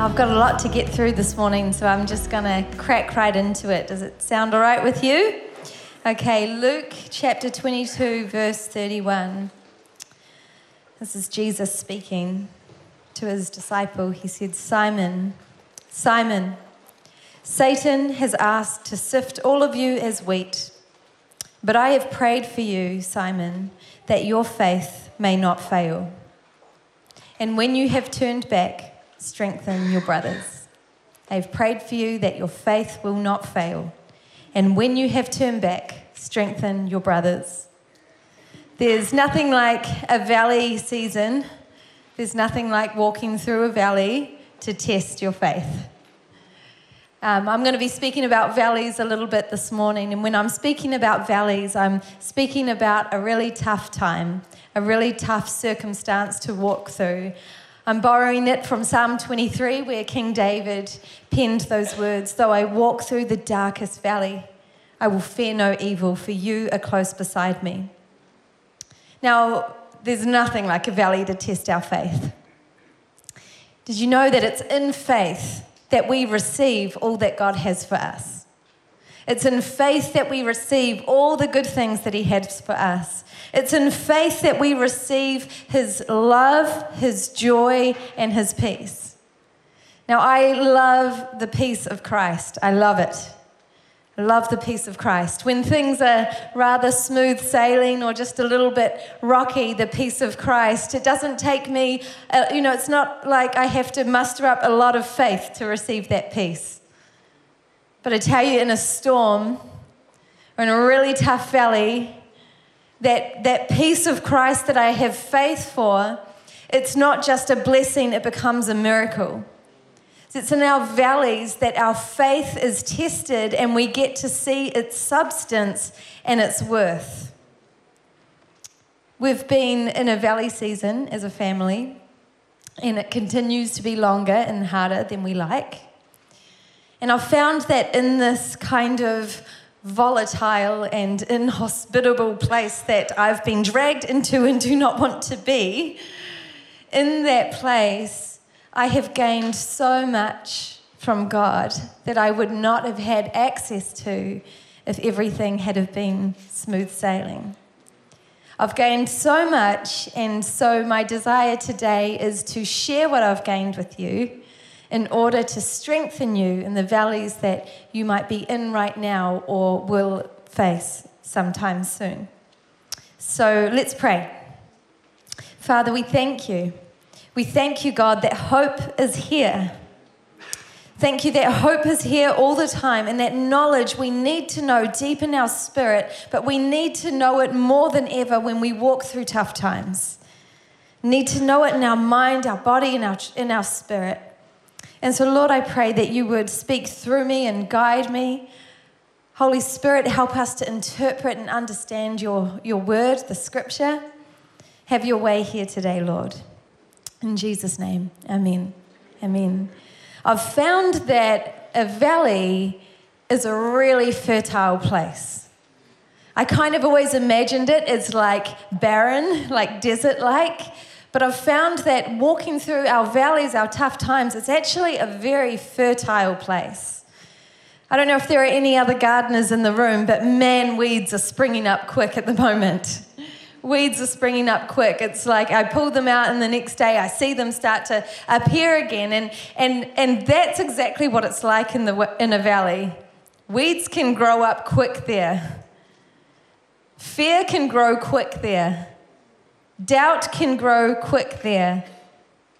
Now, I've got a lot to get through this morning, so I'm just going to crack right into it. Does it sound all right with you? Okay, Luke chapter 22, verse 31. This is Jesus speaking to his disciple. He said, Simon, Simon, Satan has asked to sift all of you as wheat, but I have prayed for you, Simon, that your faith may not fail. And when you have turned back, strengthen your brothers. I have prayed for you that your faith will not fail. And when you have turned back, strengthen your brothers. There's nothing like a valley season, there's nothing like walking through a valley to test your faith. Um, I'm going to be speaking about valleys a little bit this morning. And when I'm speaking about valleys, I'm speaking about a really tough time, a really tough circumstance to walk through. I'm borrowing it from Psalm 23, where King David penned those words Though I walk through the darkest valley, I will fear no evil, for you are close beside me. Now, there's nothing like a valley to test our faith. Did you know that it's in faith that we receive all that God has for us? It's in faith that we receive all the good things that He has for us. It's in faith that we receive His love, His joy, and His peace. Now, I love the peace of Christ. I love it. I love the peace of Christ. When things are rather smooth sailing or just a little bit rocky, the peace of Christ, it doesn't take me, uh, you know, it's not like I have to muster up a lot of faith to receive that peace. But I tell you, in a storm or in a really tough valley, that, that peace of Christ that I have faith for, it's not just a blessing, it becomes a miracle. It's in our valleys that our faith is tested and we get to see its substance and its worth. We've been in a valley season as a family, and it continues to be longer and harder than we like. And I've found that in this kind of volatile and inhospitable place that I've been dragged into and do not want to be, in that place, I have gained so much from God that I would not have had access to if everything had have been smooth sailing. I've gained so much, and so my desire today is to share what I've gained with you in order to strengthen you in the valleys that you might be in right now or will face sometime soon. So let's pray. Father, we thank you. We thank you, God, that hope is here. Thank you that hope is here all the time and that knowledge we need to know deep in our spirit, but we need to know it more than ever when we walk through tough times. Need to know it in our mind, our body, and our, in our spirit. And so, Lord, I pray that you would speak through me and guide me. Holy Spirit, help us to interpret and understand your, your word, the scripture. Have your way here today, Lord. In Jesus' name, amen. Amen. I've found that a valley is a really fertile place. I kind of always imagined it as like barren, like desert like. But I've found that walking through our valleys, our tough times, it's actually a very fertile place. I don't know if there are any other gardeners in the room, but man, weeds are springing up quick at the moment. Weeds are springing up quick. It's like I pull them out, and the next day I see them start to appear again. And, and, and that's exactly what it's like in, the, in a valley. Weeds can grow up quick there, fear can grow quick there. Doubt can grow quick there.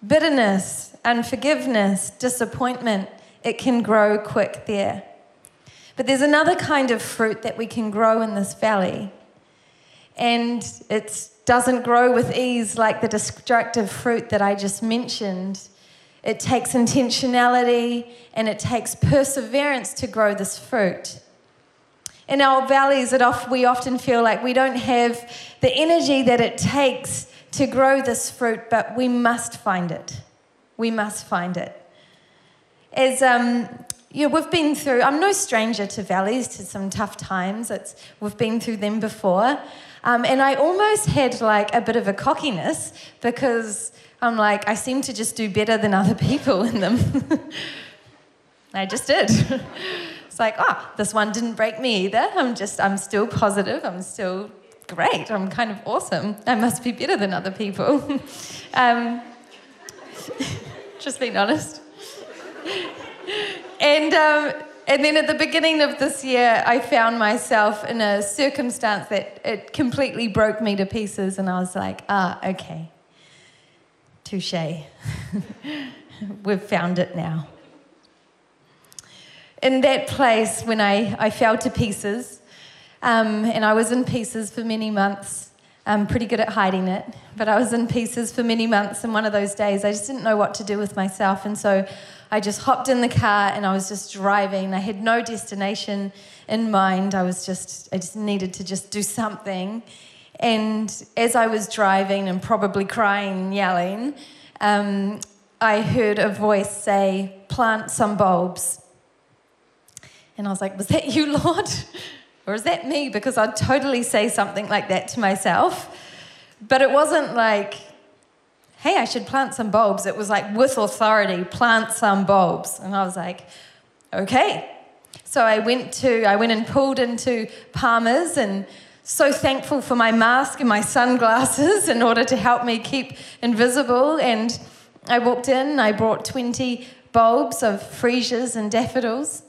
Bitterness, unforgiveness, disappointment, it can grow quick there. But there's another kind of fruit that we can grow in this valley. And it doesn't grow with ease like the destructive fruit that I just mentioned. It takes intentionality and it takes perseverance to grow this fruit. In our valleys, it off, we often feel like we don't have the energy that it takes to grow this fruit, but we must find it. We must find it. As um, you know, we've been through, I'm no stranger to valleys, to some tough times. It's, we've been through them before. Um, and I almost had like a bit of a cockiness because I'm like, I seem to just do better than other people in them. I just did. like, oh, this one didn't break me either. I'm just, I'm still positive. I'm still great. I'm kind of awesome. I must be better than other people. um, just being honest. and, um, and then at the beginning of this year, I found myself in a circumstance that it completely broke me to pieces. And I was like, ah, okay, touche. We've found it now. In that place, when I, I fell to pieces, um, and I was in pieces for many months, I'm pretty good at hiding it, but I was in pieces for many months. And one of those days, I just didn't know what to do with myself. And so I just hopped in the car and I was just driving. I had no destination in mind. I was just, I just needed to just do something. And as I was driving and probably crying and yelling, um, I heard a voice say, Plant some bulbs. And I was like, Was that you, Lord? Or is that me? Because I'd totally say something like that to myself. But it wasn't like, hey, I should plant some bulbs. It was like, with authority, plant some bulbs. And I was like, okay. So I went to, I went and pulled into Palmer's and so thankful for my mask and my sunglasses in order to help me keep invisible. And I walked in, I brought 20 bulbs of freesias and daffodils.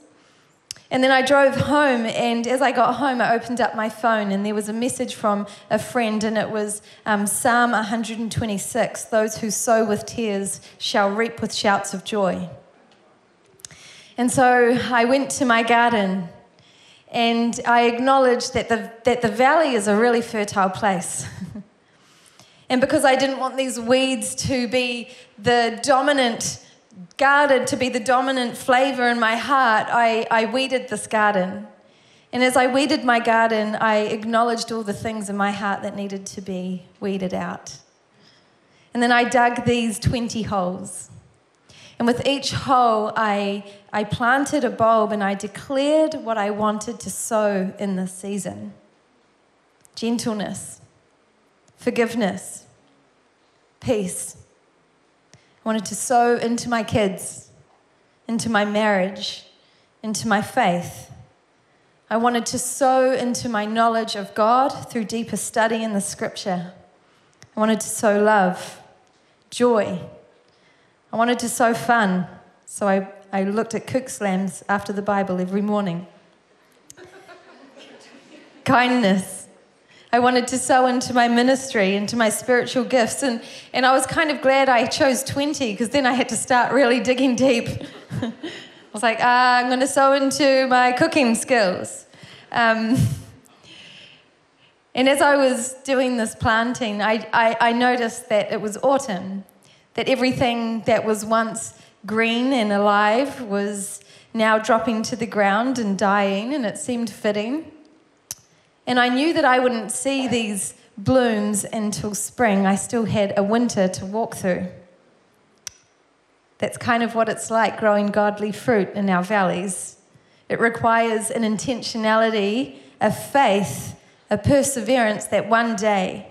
And then I drove home, and as I got home, I opened up my phone, and there was a message from a friend, and it was um, Psalm 126 Those who sow with tears shall reap with shouts of joy. And so I went to my garden, and I acknowledged that the, that the valley is a really fertile place. and because I didn't want these weeds to be the dominant garden to be the dominant flavor in my heart, I, I weeded this garden. And as I weeded my garden, I acknowledged all the things in my heart that needed to be weeded out. And then I dug these 20 holes. And with each hole, I, I planted a bulb and I declared what I wanted to sow in this season gentleness, forgiveness, peace, wanted to sow into my kids, into my marriage, into my faith. I wanted to sow into my knowledge of God through deeper study in the scripture. I wanted to sow love, joy. I wanted to sow fun. So I, I looked at cook slams after the Bible every morning. Kindness, I wanted to sow into my ministry, into my spiritual gifts. And, and I was kind of glad I chose 20 because then I had to start really digging deep. I was like, ah, I'm going to sow into my cooking skills. Um, and as I was doing this planting, I, I, I noticed that it was autumn, that everything that was once green and alive was now dropping to the ground and dying, and it seemed fitting. And I knew that I wouldn't see these blooms until spring. I still had a winter to walk through. That's kind of what it's like growing godly fruit in our valleys. It requires an intentionality, a faith, a perseverance that one day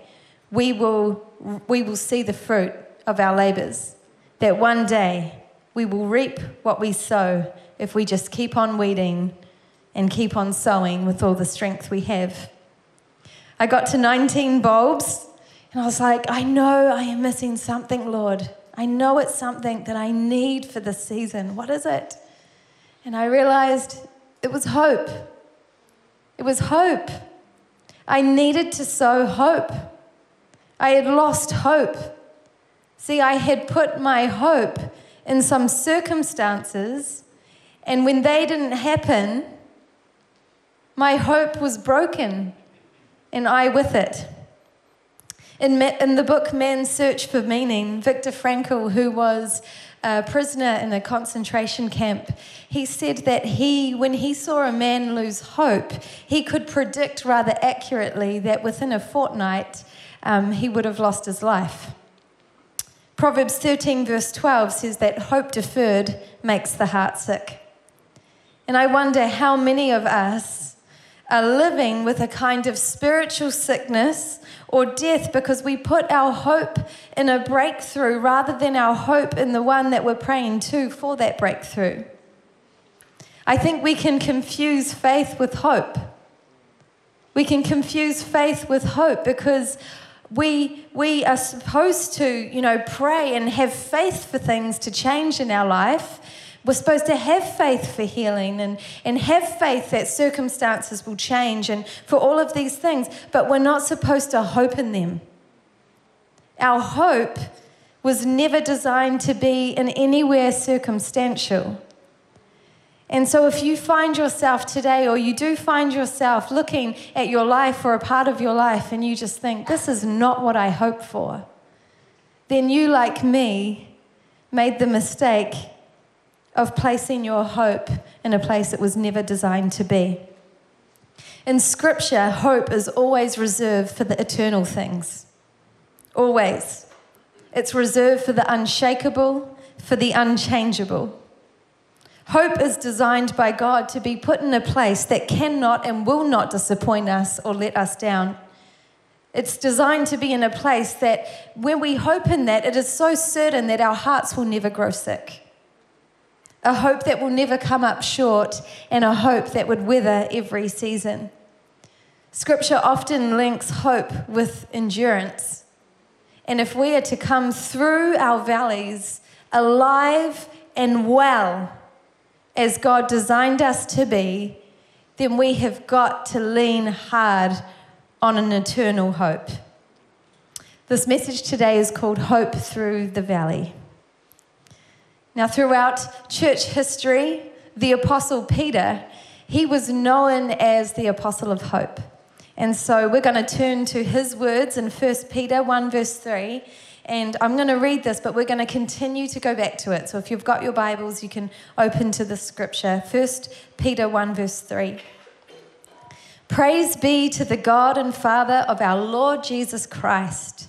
we will, we will see the fruit of our labors. That one day we will reap what we sow if we just keep on weeding and keep on sowing with all the strength we have. I got to 19 bulbs and I was like, I know I am missing something, Lord. I know it's something that I need for this season. What is it? And I realized it was hope. It was hope. I needed to sow hope. I had lost hope. See, I had put my hope in some circumstances, and when they didn't happen, my hope was broken, and I with it. In, in the book Man's Search for Meaning, Viktor Frankl, who was a prisoner in a concentration camp, he said that he, when he saw a man lose hope, he could predict rather accurately that within a fortnight um, he would have lost his life. Proverbs 13, verse 12 says that hope deferred makes the heart sick. And I wonder how many of us are living with a kind of spiritual sickness or death because we put our hope in a breakthrough rather than our hope in the one that we're praying to for that breakthrough. I think we can confuse faith with hope. We can confuse faith with hope because we, we are supposed to, you know, pray and have faith for things to change in our life. We're supposed to have faith for healing and, and have faith that circumstances will change and for all of these things, but we're not supposed to hope in them. Our hope was never designed to be in anywhere circumstantial. And so, if you find yourself today, or you do find yourself looking at your life or a part of your life, and you just think, this is not what I hoped for, then you, like me, made the mistake of placing your hope in a place it was never designed to be. In Scripture, hope is always reserved for the eternal things. Always. It's reserved for the unshakable, for the unchangeable. Hope is designed by God to be put in a place that cannot and will not disappoint us or let us down. It's designed to be in a place that when we hope in that, it is so certain that our hearts will never grow sick. A hope that will never come up short, and a hope that would weather every season. Scripture often links hope with endurance. And if we are to come through our valleys alive and well, as God designed us to be, then we have got to lean hard on an eternal hope. This message today is called Hope Through the Valley. Now, throughout church history, the Apostle Peter, he was known as the Apostle of Hope. And so we're going to turn to his words in 1 Peter 1, verse 3. And I'm going to read this, but we're going to continue to go back to it. So if you've got your Bibles, you can open to the scripture. 1 Peter 1, verse 3. Praise be to the God and Father of our Lord Jesus Christ.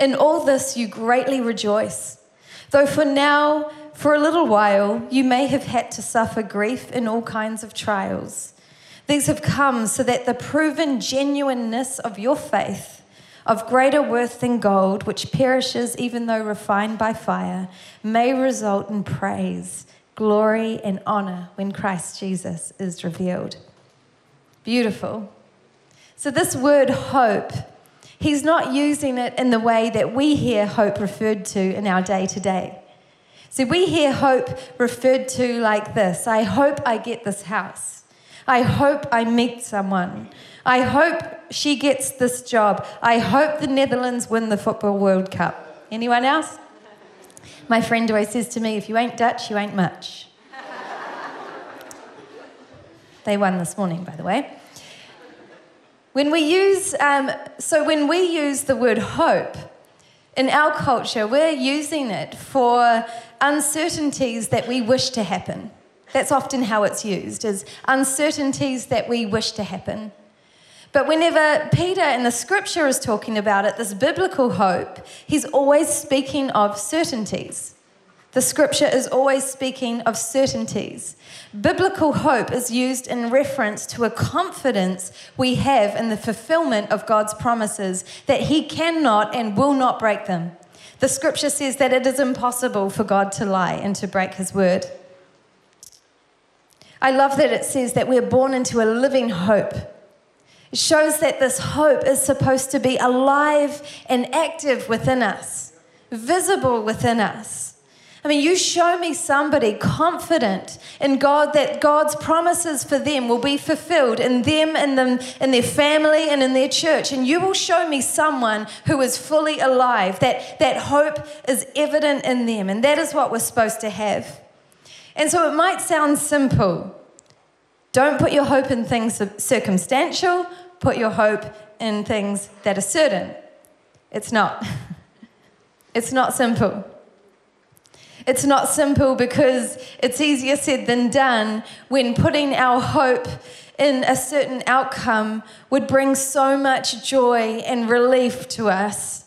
In all this you greatly rejoice, though for now, for a little while, you may have had to suffer grief in all kinds of trials. These have come so that the proven genuineness of your faith of greater worth than gold, which perishes even though refined by fire, may result in praise, glory, and honor when Christ Jesus is revealed. Beautiful. So, this word hope, he's not using it in the way that we hear hope referred to in our day to day. So, we hear hope referred to like this I hope I get this house. I hope I meet someone. I hope she gets this job. I hope the Netherlands win the Football World Cup. Anyone else? My friend always says to me, if you ain't Dutch, you ain't much. they won this morning, by the way. When we use, um, so when we use the word hope, in our culture, we're using it for uncertainties that we wish to happen. That's often how it's used, as uncertainties that we wish to happen. But whenever Peter in the scripture is talking about it, this biblical hope, he's always speaking of certainties. The scripture is always speaking of certainties. Biblical hope is used in reference to a confidence we have in the fulfillment of God's promises that He cannot and will not break them. The scripture says that it is impossible for God to lie and to break His word. I love that it says that we're born into a living hope. It shows that this hope is supposed to be alive and active within us, visible within us. I mean, you show me somebody confident in God that God's promises for them will be fulfilled in them, in them, in their family, and in their church. And you will show me someone who is fully alive, that, that hope is evident in them. And that is what we're supposed to have. And so it might sound simple, Don't put your hope in things circumstantial, put your hope in things that are certain. It's not. It's not simple. It's not simple because it's easier said than done when putting our hope in a certain outcome would bring so much joy and relief to us.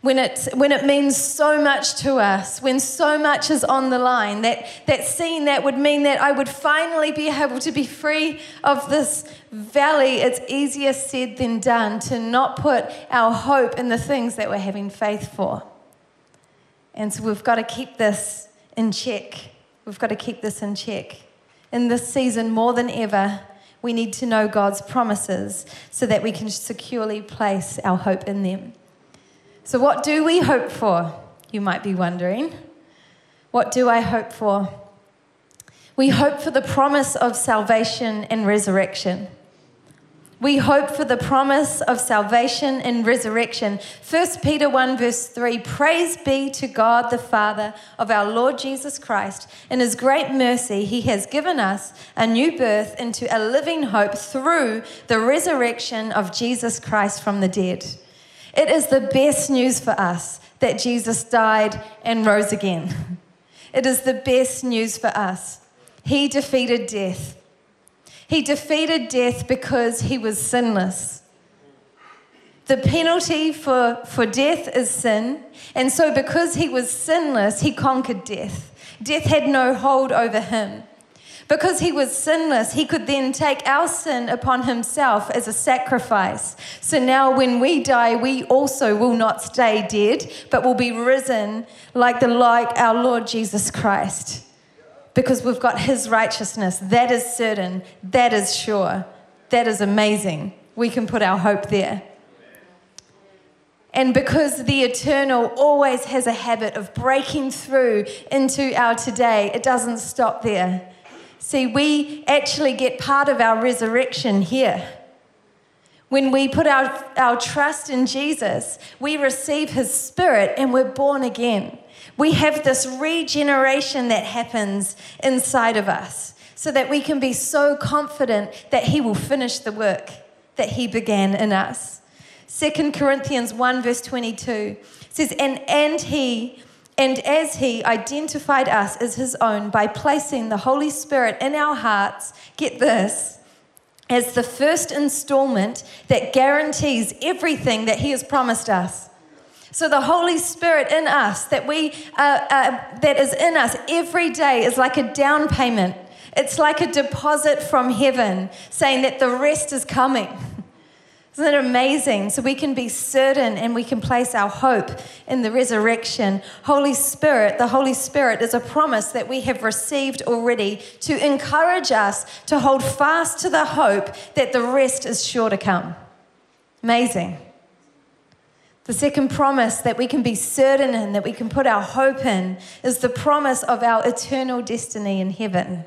When it, when it means so much to us, when so much is on the line, that, that seeing that would mean that I would finally be able to be free of this valley. It's easier said than done to not put our hope in the things that we're having faith for. And so we've got to keep this in check. We've got to keep this in check. In this season, more than ever, we need to know God's promises so that we can securely place our hope in them. So, what do we hope for? You might be wondering. What do I hope for? We hope for the promise of salvation and resurrection. We hope for the promise of salvation and resurrection. 1 Peter 1, verse 3 Praise be to God the Father of our Lord Jesus Christ. In his great mercy, he has given us a new birth into a living hope through the resurrection of Jesus Christ from the dead. It is the best news for us that Jesus died and rose again. It is the best news for us. He defeated death. He defeated death because he was sinless. The penalty for, for death is sin. And so, because he was sinless, he conquered death. Death had no hold over him. Because he was sinless, he could then take our sin upon himself as a sacrifice. So now, when we die, we also will not stay dead, but will be risen like the like our Lord Jesus Christ because we've got His righteousness. That is certain. That is sure. That is amazing. We can put our hope there. And because the eternal always has a habit of breaking through into our today, it doesn't stop there. See, we actually get part of our resurrection here. When we put our, our trust in Jesus, we receive his spirit and we're born again. We have this regeneration that happens inside of us so that we can be so confident that He will finish the work that He began in us. 2 Corinthians 1, verse 22 says, And, and He, and as He identified us as His own by placing the Holy Spirit in our hearts, get this, as the first installment that guarantees everything that He has promised us. So the Holy Spirit in us that we uh, uh, that is in us every day is like a down payment. It's like a deposit from heaven saying that the rest is coming. Isn't it amazing? So we can be certain and we can place our hope in the resurrection. Holy Spirit, the Holy Spirit is a promise that we have received already to encourage us to hold fast to the hope that the rest is sure to come. Amazing. The second promise that we can be certain in, that we can put our hope in, is the promise of our eternal destiny in heaven.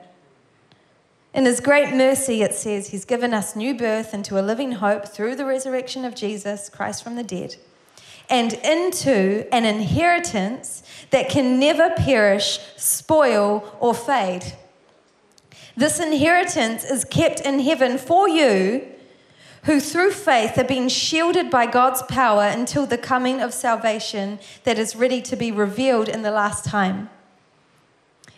In His great mercy, it says, He's given us new birth into a living hope through the resurrection of Jesus Christ from the dead, and into an inheritance that can never perish, spoil, or fade. This inheritance is kept in heaven for you who through faith are being shielded by God's power until the coming of salvation that is ready to be revealed in the last time.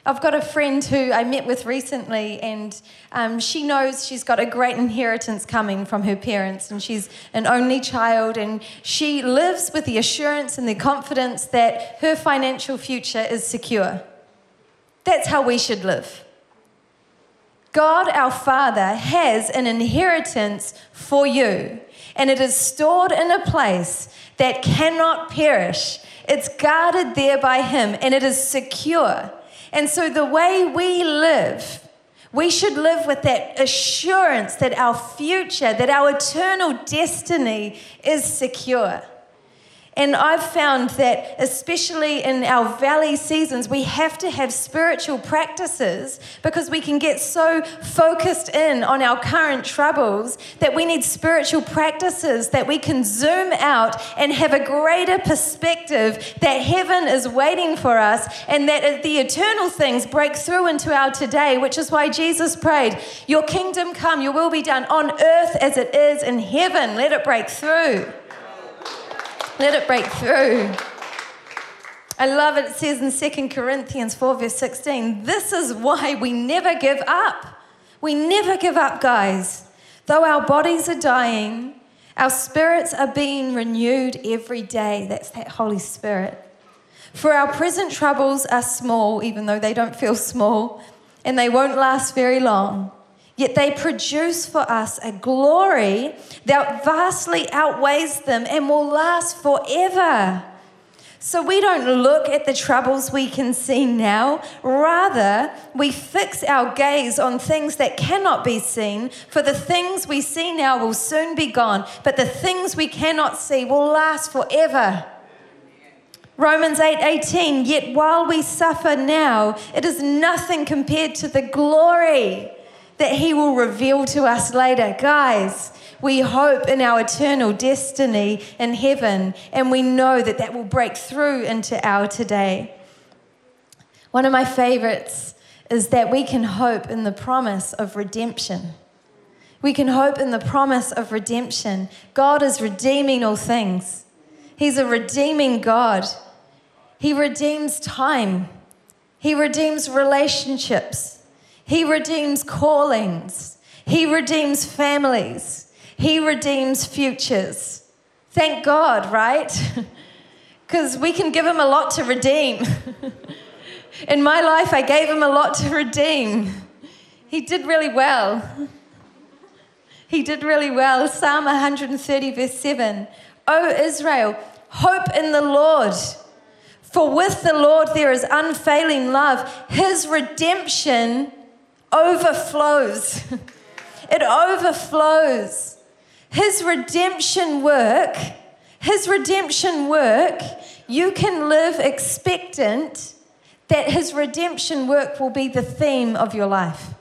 I've got a friend who I met with recently, and um, she knows she's got a great inheritance coming from her parents, and she's an only child, and she lives with the assurance and the confidence that her financial future is secure. That's how we should live. God our Father has an inheritance for you, and it is stored in a place that cannot perish. It's guarded there by Him, and it is secure. And so, the way we live, we should live with that assurance that our future, that our eternal destiny is secure. And I've found that, especially in our valley seasons, we have to have spiritual practices because we can get so focused in on our current troubles that we need spiritual practices that we can zoom out and have a greater perspective that heaven is waiting for us and that the eternal things break through into our today, which is why Jesus prayed, Your kingdom come, your will be done on earth as it is in heaven. Let it break through. Let it break through. I love it. It says in 2 Corinthians 4, verse 16, this is why we never give up. We never give up, guys. Though our bodies are dying, our spirits are being renewed every day. That's that Holy Spirit. For our present troubles are small, even though they don't feel small, and they won't last very long. Yet they produce for us a glory that vastly outweighs them and will last forever. So we don't look at the troubles we can see now. Rather, we fix our gaze on things that cannot be seen, for the things we see now will soon be gone, but the things we cannot see will last forever. Romans 8 18, yet while we suffer now, it is nothing compared to the glory that He will reveal to us later. Guys, we hope in our eternal destiny in heaven, and we know that that will break through into our today. One of my favorites is that we can hope in the promise of redemption. We can hope in the promise of redemption. God is redeeming all things, He's a redeeming God. He redeems time, He redeems relationships. He redeems callings, He redeems families, He redeems futures. Thank God, right? Because we can give Him a lot to redeem. In my life, I gave Him a lot to redeem. He did really well. He did really well. Psalm 130, verse 7. O Israel, hope in the Lord. For with the Lord there is unfailing love. His redemption overflows. it overflows. His redemption work, His redemption work, you can live expectant that His redemption work will be the theme of your life.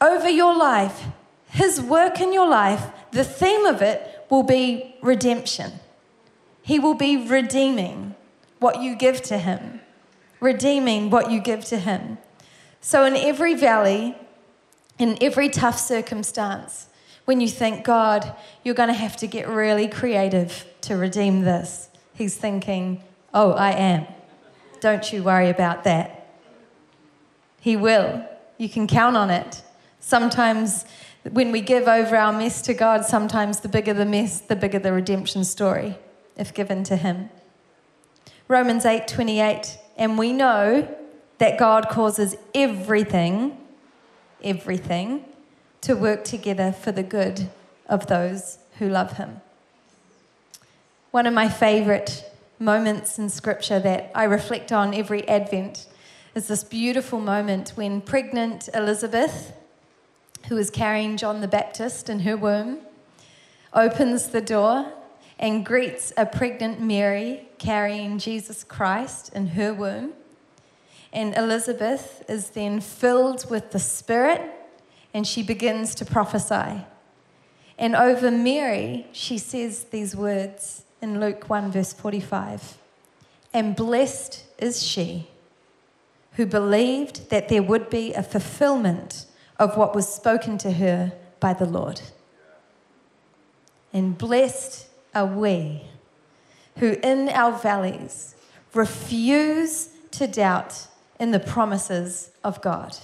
Over your life, His work in your life, the theme of it will be redemption. He will be redeeming what you give to Him, redeeming what you give to Him. So, in every valley, in every tough circumstance, when you think, God, you're going to have to get really creative to redeem this, He's thinking, Oh, I am. Don't you worry about that. He will. You can count on it. Sometimes, when we give over our mess to God, sometimes the bigger the mess, the bigger the redemption story, if given to Him. Romans 8 28, and we know that God causes everything, everything, to work together for the good of those who love Him. One of my favorite moments in Scripture that I reflect on every Advent is this beautiful moment when pregnant Elizabeth, who is carrying John the Baptist in her womb, opens the door and greets a pregnant Mary carrying Jesus Christ in her womb. And Elizabeth is then filled with the Spirit and she begins to prophesy. And over Mary, she says these words in Luke 1, verse 45 And blessed is she who believed that there would be a fulfillment of what was spoken to her by the Lord. And blessed are we who in our valleys refuse to doubt in the promises of God.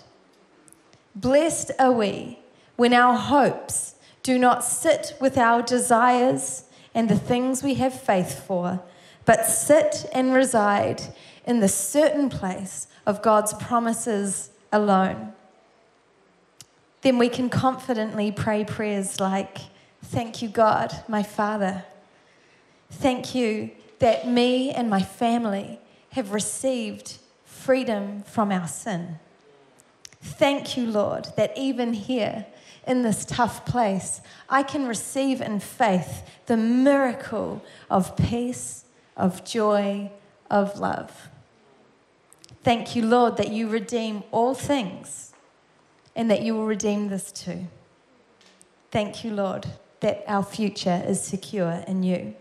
Blessed are we when our hopes do not sit with our desires and the things we have faith for, but sit and reside in the certain place of God's promises alone. Then we can confidently pray prayers like, Thank you, God, my Father. Thank you that me and my family have received freedom from our sin. Thank you, Lord, that even here in this tough place, I can receive in faith the miracle of peace, of joy, of love. Thank you, Lord, that you redeem all things and that you will redeem this too. Thank you, Lord, that our future is secure in you.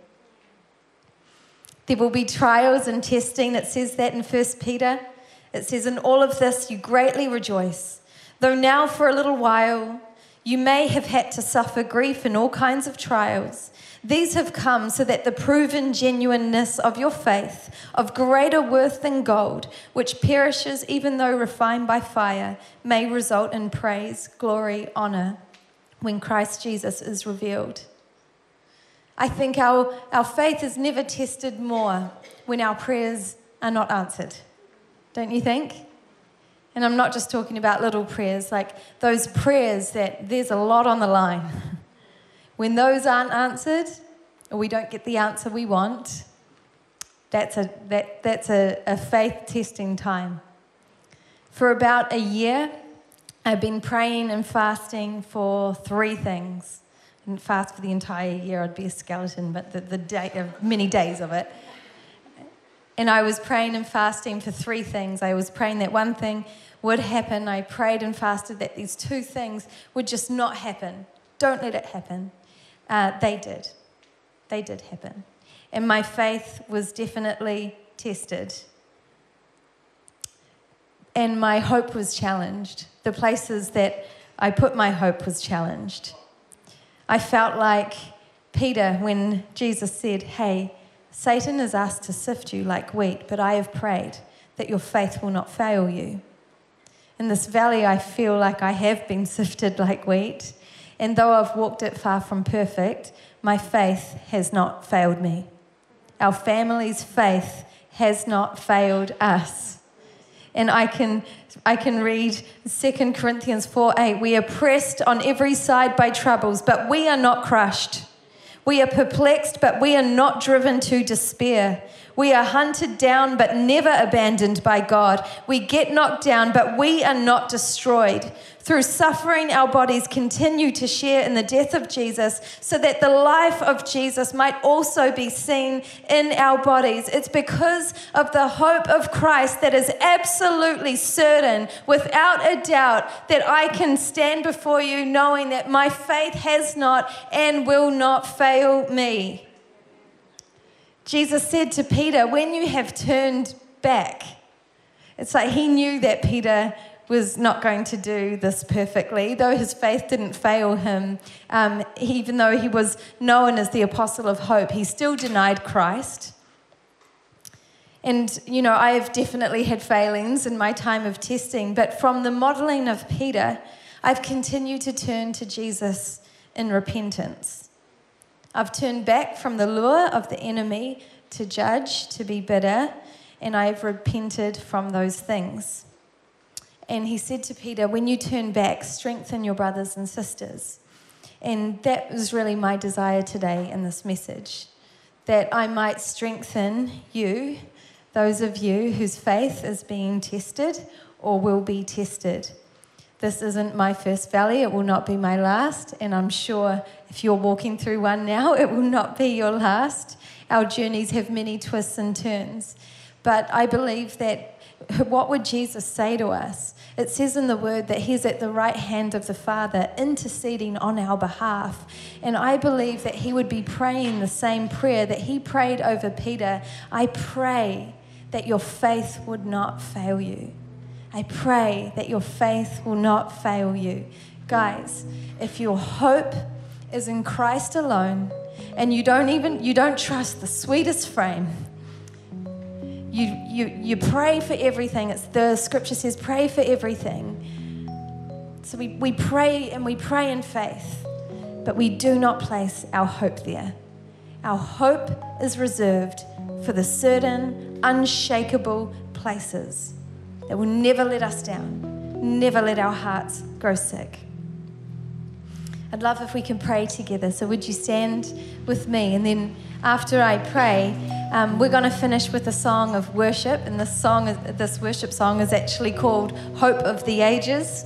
There will be trials and testing. It says that in 1 Peter. It says, In all of this you greatly rejoice, though now for a little while you may have had to suffer grief in all kinds of trials. These have come so that the proven genuineness of your faith, of greater worth than gold, which perishes even though refined by fire, may result in praise, glory, honor when Christ Jesus is revealed. I think our, our faith is never tested more when our prayers are not answered. Don't you think? And I'm not just talking about little prayers, like those prayers that there's a lot on the line. When those aren't answered, or we don't get the answer we want, that's a, that, that's a, a faith testing time. For about a year, I've been praying and fasting for three things. Didn't fast for the entire year, I'd be a skeleton, but the, the day, uh, many days of it. And I was praying and fasting for three things. I was praying that one thing would happen. I prayed and fasted that these two things would just not happen. Don't let it happen. Uh, they did. They did happen. And my faith was definitely tested. And my hope was challenged. The places that I put my hope was challenged. I felt like Peter when Jesus said, Hey, Satan has asked to sift you like wheat, but I have prayed that your faith will not fail you. In this valley, I feel like I have been sifted like wheat. And though I've walked it far from perfect, my faith has not failed me. Our family's faith has not failed us. And I can, I can read 2 Corinthians 4 8. We are pressed on every side by troubles, but we are not crushed. We are perplexed, but we are not driven to despair. We are hunted down, but never abandoned by God. We get knocked down, but we are not destroyed. Through suffering, our bodies continue to share in the death of Jesus so that the life of Jesus might also be seen in our bodies. It's because of the hope of Christ that is absolutely certain, without a doubt, that I can stand before you knowing that my faith has not and will not fail me. Jesus said to Peter, When you have turned back, it's like he knew that Peter was not going to do this perfectly, though his faith didn't fail him. Um, even though he was known as the apostle of hope, he still denied Christ. And, you know, I have definitely had failings in my time of testing, but from the modeling of Peter, I've continued to turn to Jesus in repentance. I've turned back from the lure of the enemy to judge, to be bitter, and I've repented from those things. And he said to Peter, When you turn back, strengthen your brothers and sisters. And that was really my desire today in this message that I might strengthen you, those of you whose faith is being tested or will be tested. This isn't my first valley, it will not be my last, and I'm sure if you're walking through one now, it will not be your last. Our journeys have many twists and turns. But I believe that what would Jesus say to us? It says in the word that he's at the right hand of the Father, interceding on our behalf. And I believe that he would be praying the same prayer that he prayed over Peter. I pray that your faith would not fail you. I pray that your faith will not fail you. Guys, if your hope is in Christ alone and you don't even you don't trust the sweetest frame, you you you pray for everything. It's the scripture says pray for everything. So we, we pray and we pray in faith, but we do not place our hope there. Our hope is reserved for the certain, unshakable places that will never let us down, never let our hearts grow sick. I'd love if we can pray together. So, would you stand with me? And then, after I pray, um, we're going to finish with a song of worship. And this song, this worship song, is actually called "Hope of the Ages."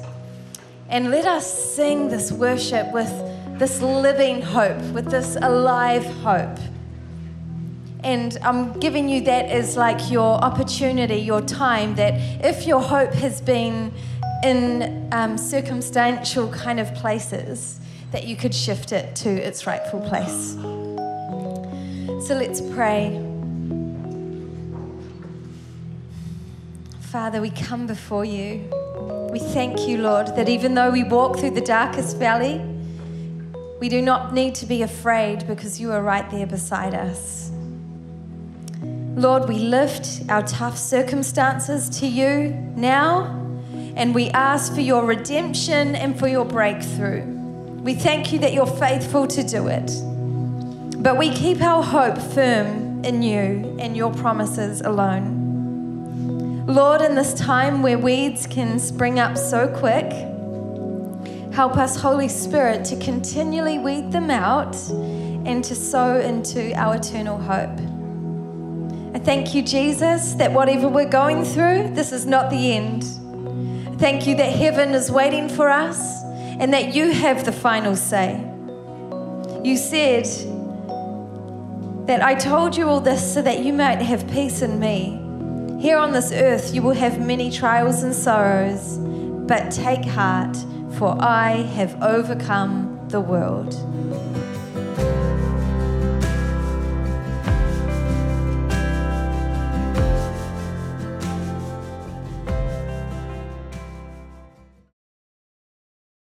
And let us sing this worship with this living hope, with this alive hope. And I'm giving you that as like your opportunity, your time, that if your hope has been in um, circumstantial kind of places, that you could shift it to its rightful place. So let's pray. Father, we come before you. We thank you, Lord, that even though we walk through the darkest valley, we do not need to be afraid because you are right there beside us. Lord, we lift our tough circumstances to you now, and we ask for your redemption and for your breakthrough. We thank you that you're faithful to do it. But we keep our hope firm in you and your promises alone. Lord, in this time where weeds can spring up so quick, help us, Holy Spirit, to continually weed them out and to sow into our eternal hope. I thank you, Jesus, that whatever we're going through, this is not the end. Thank you that heaven is waiting for us and that you have the final say. You said that I told you all this so that you might have peace in me. Here on this earth, you will have many trials and sorrows, but take heart, for I have overcome the world.